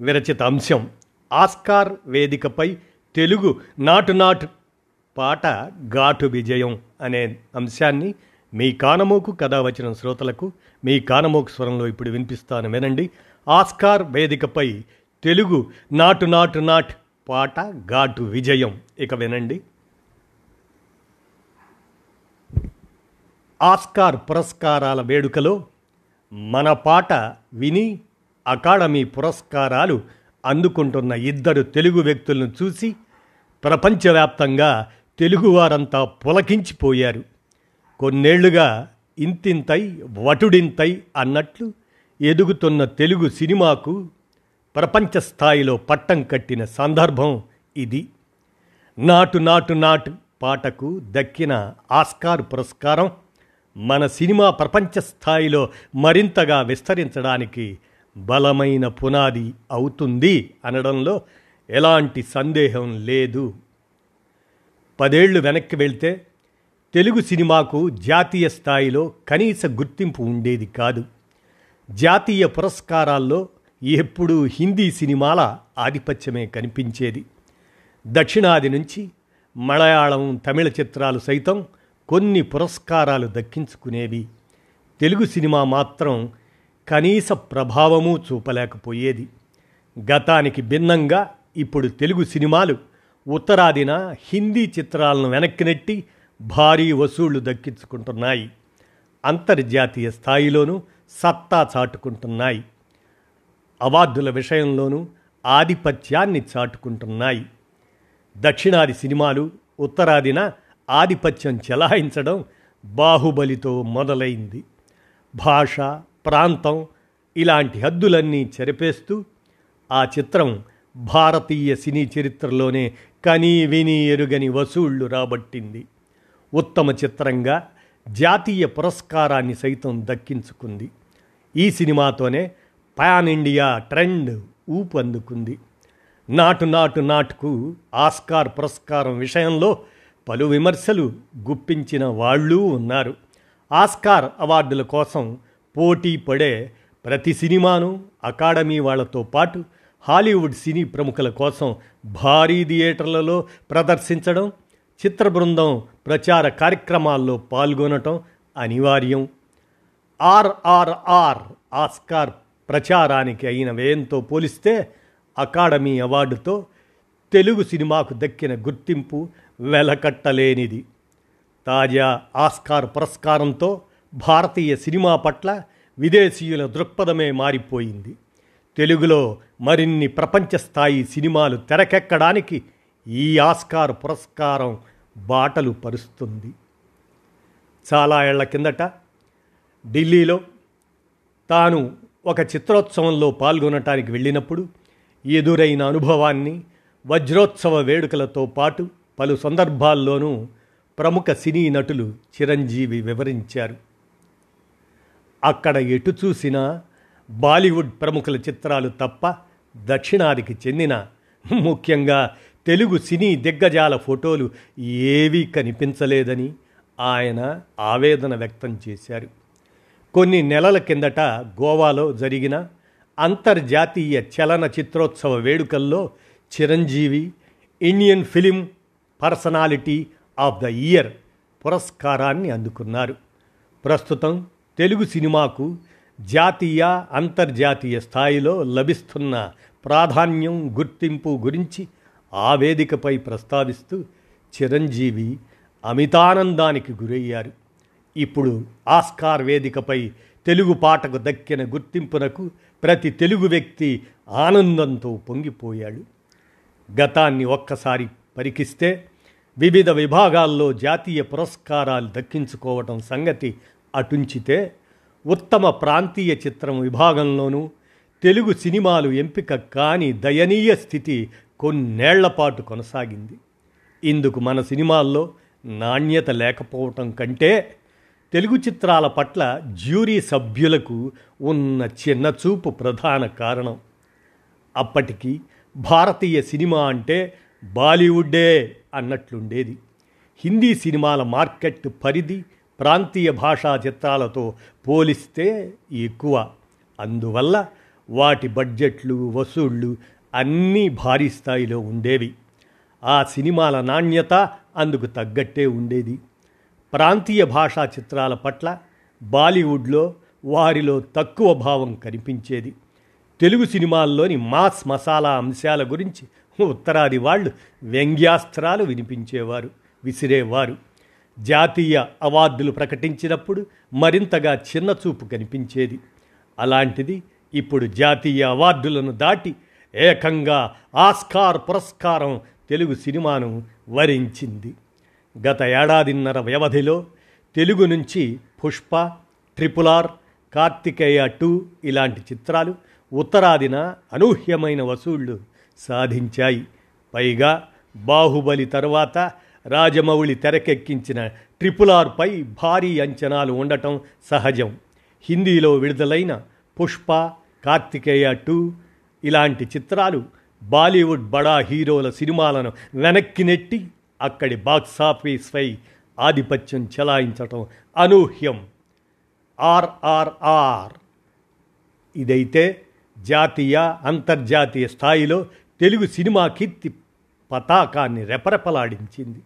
విరచిత అంశం. ఆస్కార్ వేదికపై తెలుగు నాటు నాటు పాట ఘాటు విజయం అనే అంశాన్ని మీ కానమోకు కథ వచ్చిన శ్రోతలకు మీ కానమోకు స్వరంలో ఇప్పుడు వినిపిస్తాను వినండి. ఆస్కార్ వేదికపై తెలుగు నాటు నాటు నాట్ పాట ఘాటు విజయం. ఇక వినండి. ఆస్కార్ పురస్కారాల వేడుకలో మన పాట విని అకాడమీ పురస్కారాలు అందుకుంటున్న ఇద్దరు తెలుగు వ్యక్తులను చూసి ప్రపంచవ్యాప్తంగా తెలుగువారంతా పులకించిపోయారు. కొన్నేళ్ళుగా ఇంతింతై వటుడింతై అన్నట్లు ఎదుగుతున్న తెలుగు సినిమాకు ప్రపంచ స్థాయిలో పట్టం కట్టిన సందర్భం ఇది. నాటు నాటు నాటు పాటకు దక్కిన ఆస్కార్ పురస్కారం మన సినిమా ప్రపంచ స్థాయిలో మరింతగా విస్తరించడానికి బలమైన పునాది అవుతుంది అనడంలో ఎలాంటి సందేహం లేదు. పదేళ్ళు వెనక్కి వెళ్తే తెలుగు సినిమాకు జాతీయ స్థాయిలో కనీస గుర్తింపు ఉండేది కాదు. జాతీయ పురస్కారాల్లో ఎప్పుడూ హిందీ సినిమాల ఆధిపత్యమే కనిపించేది. దక్షిణాది నుంచి మలయాళం తమిళ చిత్రాలు సైతం కొన్ని పురస్కారాలు దక్కించుకునేవి. తెలుగు సినిమా మాత్రం కనీస ప్రభావము చూపలేకపోయేది. గతానికి భిన్నంగా ఇప్పుడు తెలుగు సినిమాలు ఉత్తరాదిన హిందీ చిత్రాలను వెనక్కి నెట్టి భారీ వసూళ్ళు దక్కించుకుంటున్నాయి. అంతర్జాతీయ స్థాయిలోనూ సత్తా చాటుకుంటున్నాయి. అవార్డుల విషయంలోనూ ఆధిపత్యాన్ని చాటుకుంటున్నాయి. దక్షిణాది సినిమాలు ఉత్తరాదిన ఆధిపత్యం చెలాయించడం బాహుబలితో మొదలైంది. భాష ప్రాంతం ఇలాంటి హద్దులన్నీ చెరిపేస్తూ ఆ చిత్రం భారతీయ సినీ చరిత్రలోనే కనీ విని ఎరుగని వసూళ్ళు రాబట్టింది. ఉత్తమ చిత్రంగా జాతీయ పురస్కారాన్ని సైతం దక్కించుకుంది. ఈ సినిమాతోనే పాన్ ఇండియా ట్రెండ్ ఊపందుకుంది. నాటు నాటు నాటుకు ఆస్కార్ పురస్కారం విషయంలో పలు విమర్శలు గుప్పించిన వాళ్ళు ఉన్నారు. ఆస్కార్ అవార్డుల కోసం పోటీ పడే ప్రతి సినిమాను అకాడమీ వాళ్ళతో పాటు హాలీవుడ్ సినీ ప్రముఖుల కోసం భారీ థియేటర్లలో ప్రదర్శించడం చిత్ర బృందం ప్రచార కార్యక్రమాల్లో పాల్గొనటం అనివార్యం. ఆర్ఆర్ఆర్ ఆస్కార్ ప్రచారానికి అయిన వ్యయంతో పోలిస్తే అకాడమీ అవార్డుతో తెలుగు సినిమాకు దక్కిన గుర్తింపు వెలకట్టలేనిది. తాజా ఆస్కార్ పురస్కారంతో భారతీయ సినిమా పట్ల విదేశీయుల దృక్పథమే మారిపోయింది. తెలుగులో మరిన్ని ప్రపంచ స్థాయి సినిమాలు తెరకెక్కడానికి ఈ ఆస్కార్ పురస్కారం బాటలు పరుస్తుంది. చాలా ఏళ్ళ కిందట ఢిల్లీలో తాను ఒక చిత్రోత్సవంలో పాల్గొనటానికి వెళ్ళినప్పుడు ఎదురైన అనుభవాన్ని వజ్రోత్సవ వేడుకలతో పాటు పలు సందర్భాల్లోనూ ప్రముఖ సినీ నటులు చిరంజీవి వివరించారు. అక్కడ ఎటు చూసినా బాలీవుడ్ ప్రముఖుల చిత్రాలు తప్ప దక్షిణాదికి చెందిన ముఖ్యంగా తెలుగు సినీ దిగ్గజాల ఫోటోలు ఏవీ కనిపించలేదని ఆయన ఆవేదన వ్యక్తం చేశారు. కొన్ని నెలల కిందట గోవాలో జరిగిన అంతర్జాతీయ చలన చిత్రోత్సవ వేడుకల్లో Chiranjeevi Indian film personality of the year పురస్కారాన్ని అందుకున్నారు. ప్రస్తుతం తెలుగు సినిమాకు జాతీయ అంతర్జాతీయ స్థాయిలో లభిస్తున్న ప్రాధాన్యం గుర్తింపు గురించి ఆ వేదికపై ప్రస్తావిస్తూ చిరంజీవి అమితానందానికి గురయ్యారు. ఇప్పుడు ఆస్కార్ వేదికపై తెలుగు పాటకు దక్కిన గుర్తింపునకు ప్రతి తెలుగు వ్యక్తి ఆనందంతో పొంగిపోయాడు. గతాన్ని ఒక్కసారి పరికిస్తే వివిధ విభాగాల్లో జాతీయ పురస్కారాలు దక్కించుకోవటం సంగతి అటుంచితే ఉత్తమ ప్రాంతీయ చిత్రం విభాగంలోనూ తెలుగు సినిమాలు ఎంపిక కాని దయనీయ స్థితి కొన్నేళ్ళపాటు కొనసాగింది. ఇందుకు మన సినిమాల్లో నాణ్యత లేకపోవటం కంటే తెలుగు చిత్రాల పట్ల జ్యూరీ సభ్యులకు ఉన్న చిన్నచూపు ప్రధాన కారణం. అప్పటికి భారతీయ సినిమా అంటే బాలీవుడ్డే అన్నట్లుండేది. హిందీ సినిమాల మార్కెట్ పరిధి ప్రాంతీయ భాషా చిత్రాలతో పోలిస్తే ఎక్కువ. అందువల్ల వాటి బడ్జెట్లు వసూళ్ళు అన్నీ భారీ స్థాయిలో ఉండేవి. ఆ సినిమాల నాణ్యత అందుకు తగ్గట్టే ఉండేది. ప్రాంతీయ భాషా చిత్రాల పట్ల బాలీవుడ్లో వారిలో తక్కువ భావం కనిపించేది. తెలుగు సినిమాల్లోని మాస్ మసాలా అంశాల గురించి ఉత్తరాది వాళ్ళు వ్యంగ్యాస్త్రాలు వినిపించేవారు విసిరేవారు. జాతీయ అవార్డులు ప్రకటించినప్పుడు మరింతగా చిన్నచూపు కనిపించేది. అలాంటిది ఇప్పుడు జాతీయ అవార్డులను దాటి ఏకంగా ఆస్కార్ పురస్కారం తెలుగు సినిమాను వరించింది. గత ఏడాదిన్నర వ్యవధిలో తెలుగు నుంచి Pushpa triple R Karthikeya two ఇలాంటి చిత్రాలు ఉత్తరాదిన అనూహ్యమైన వసూళ్ళు సాధించాయి. పైగా బాహుబలి తరువాత రాజమౌళి తెరకెక్కించిన ట్రిపుల్ ఆర్పై భారీ అంచనాలు ఉండటం సహజం. హిందీలో విడుదలైన పుష్ప కార్తికేయ టూ ఇలాంటి చిత్రాలు బాలీవుడ్ బడా హీరోల సినిమాలను వెనక్కి నెట్టి అక్కడి బాక్సాఫీస్పై ఆధిపత్యం చెలాయించటం అనూహ్యం. ఆర్ఆర్ఆర్ ఇదైతే జాతీయ అంతర్జాతీయ స్థాయిలో తెలుగు సినిమా కీర్తి పతాకాన్ని రెపరెపలాడించింది.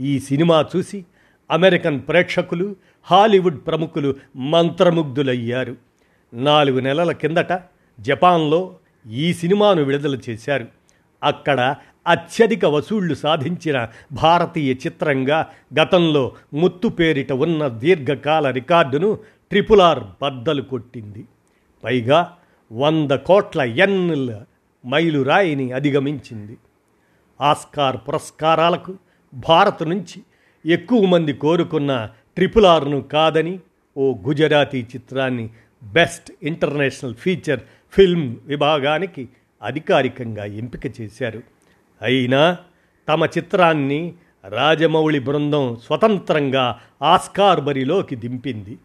ఈ సినిమా చూసి అమెరికన్ ప్రేక్షకులు హాలీవుడ్ ప్రముఖులు మంత్రముగ్ధులయ్యారు. నాలుగు నెలల కిందట జపాన్లో ఈ సినిమాను విడుదల చేశారు. అక్కడ అత్యధిక వసూళ్ళు సాధించిన భారతీయ చిత్రంగా గతంలో ముత్తు పేరిట ఉన్న దీర్ఘకాల రికార్డును ట్రిపుల్ ఆర్ బద్దలు కొట్టింది. పైగా వంద కోట్ల ఎన్నుల మైలురాయిని అధిగమించింది. ఆస్కార్ పురస్కారాలకు భారత్ నుంచి ఎక్కువ మంది కోరుకున్న ట్రిపుల్ ఆర్ను కాదని ఓ గుజరాతీ చిత్రాన్ని బెస్ట్ ఇంటర్నేషనల్ ఫీచర్ ఫిల్మ్ విభాగానికి అధికారికంగా ఎంపిక చేశారు. అయినా తమ చిత్రాన్ని రాజమౌళి బృందం స్వతంత్రంగా ఆస్కార్ బరిలోకి దింపింది.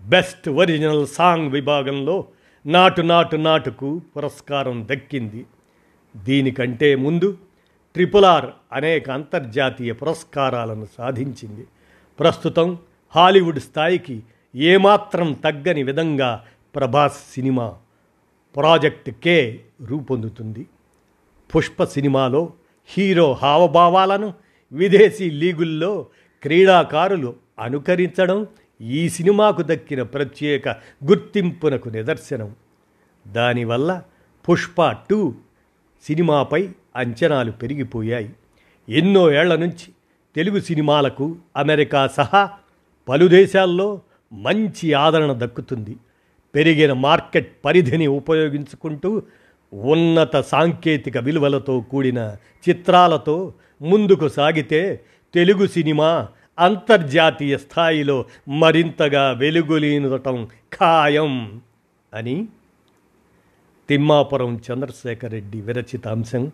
బెస్ట్ ఒరిజినల్ సాంగ్ విభాగంలో నాటు నాటు నాటుకు పురస్కారం దక్కింది. దీనికంటే ముందు ట్రిపుల్ ఆర్ అనేక అంతర్జాతీయ పురస్కారాలను సాధించింది. ప్రస్తుతం హాలీవుడ్ స్థాయికి ఏమాత్రం తగ్గని విధంగా ప్రభాస్ సినిమా ప్రాజెక్ట్ కే రూపొందుతుంది. పుష్ప సినిమాలో హీరో హావభావాలను విదేశీ లీగుల్లో క్రీడాకారులు అనుకరించడం ఈ సినిమాకు దక్కిన ప్రత్యేక గుర్తింపునకు నిదర్శనం. దానివల్ల పుష్ప టూ సినిమాపై అంచనాలు పెరిగిపోయాయి. ఎన్నో ఏళ్ళ నుంచి తెలుగు సినిమాలకు అమెరికా సహా పలు దేశాల్లో మంచి ఆదరణ దక్కుతుంది. పెరిగిన మార్కెట్ పరిధిని ఉపయోగించుకుంటూ ఉన్నత సాంకేతిక విలువలతో కూడిన చిత్రాలతో ముందుకు సాగితే తెలుగు సినిమా అంతర్జాతీయ స్థాయిలో మరింతగా వెలుగులీనటం ఖాయం అని తిమ్మాపురం చంద్రశేఖర్ రెడ్డి విరచిత అంశం.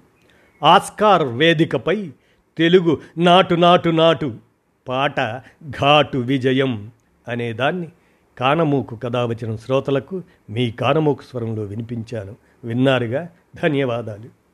ఆస్కార్ వేదికపై తెలుగు నాటు నాటు నాటు పాట ఘాటు విజయం అనేదాన్ని కానమూకు కథ వచ్చిన శ్రోతలకు మీ కానమూకు స్వరంలో వినిపించాను. విన్నారుగా? ధన్యవాదాలు.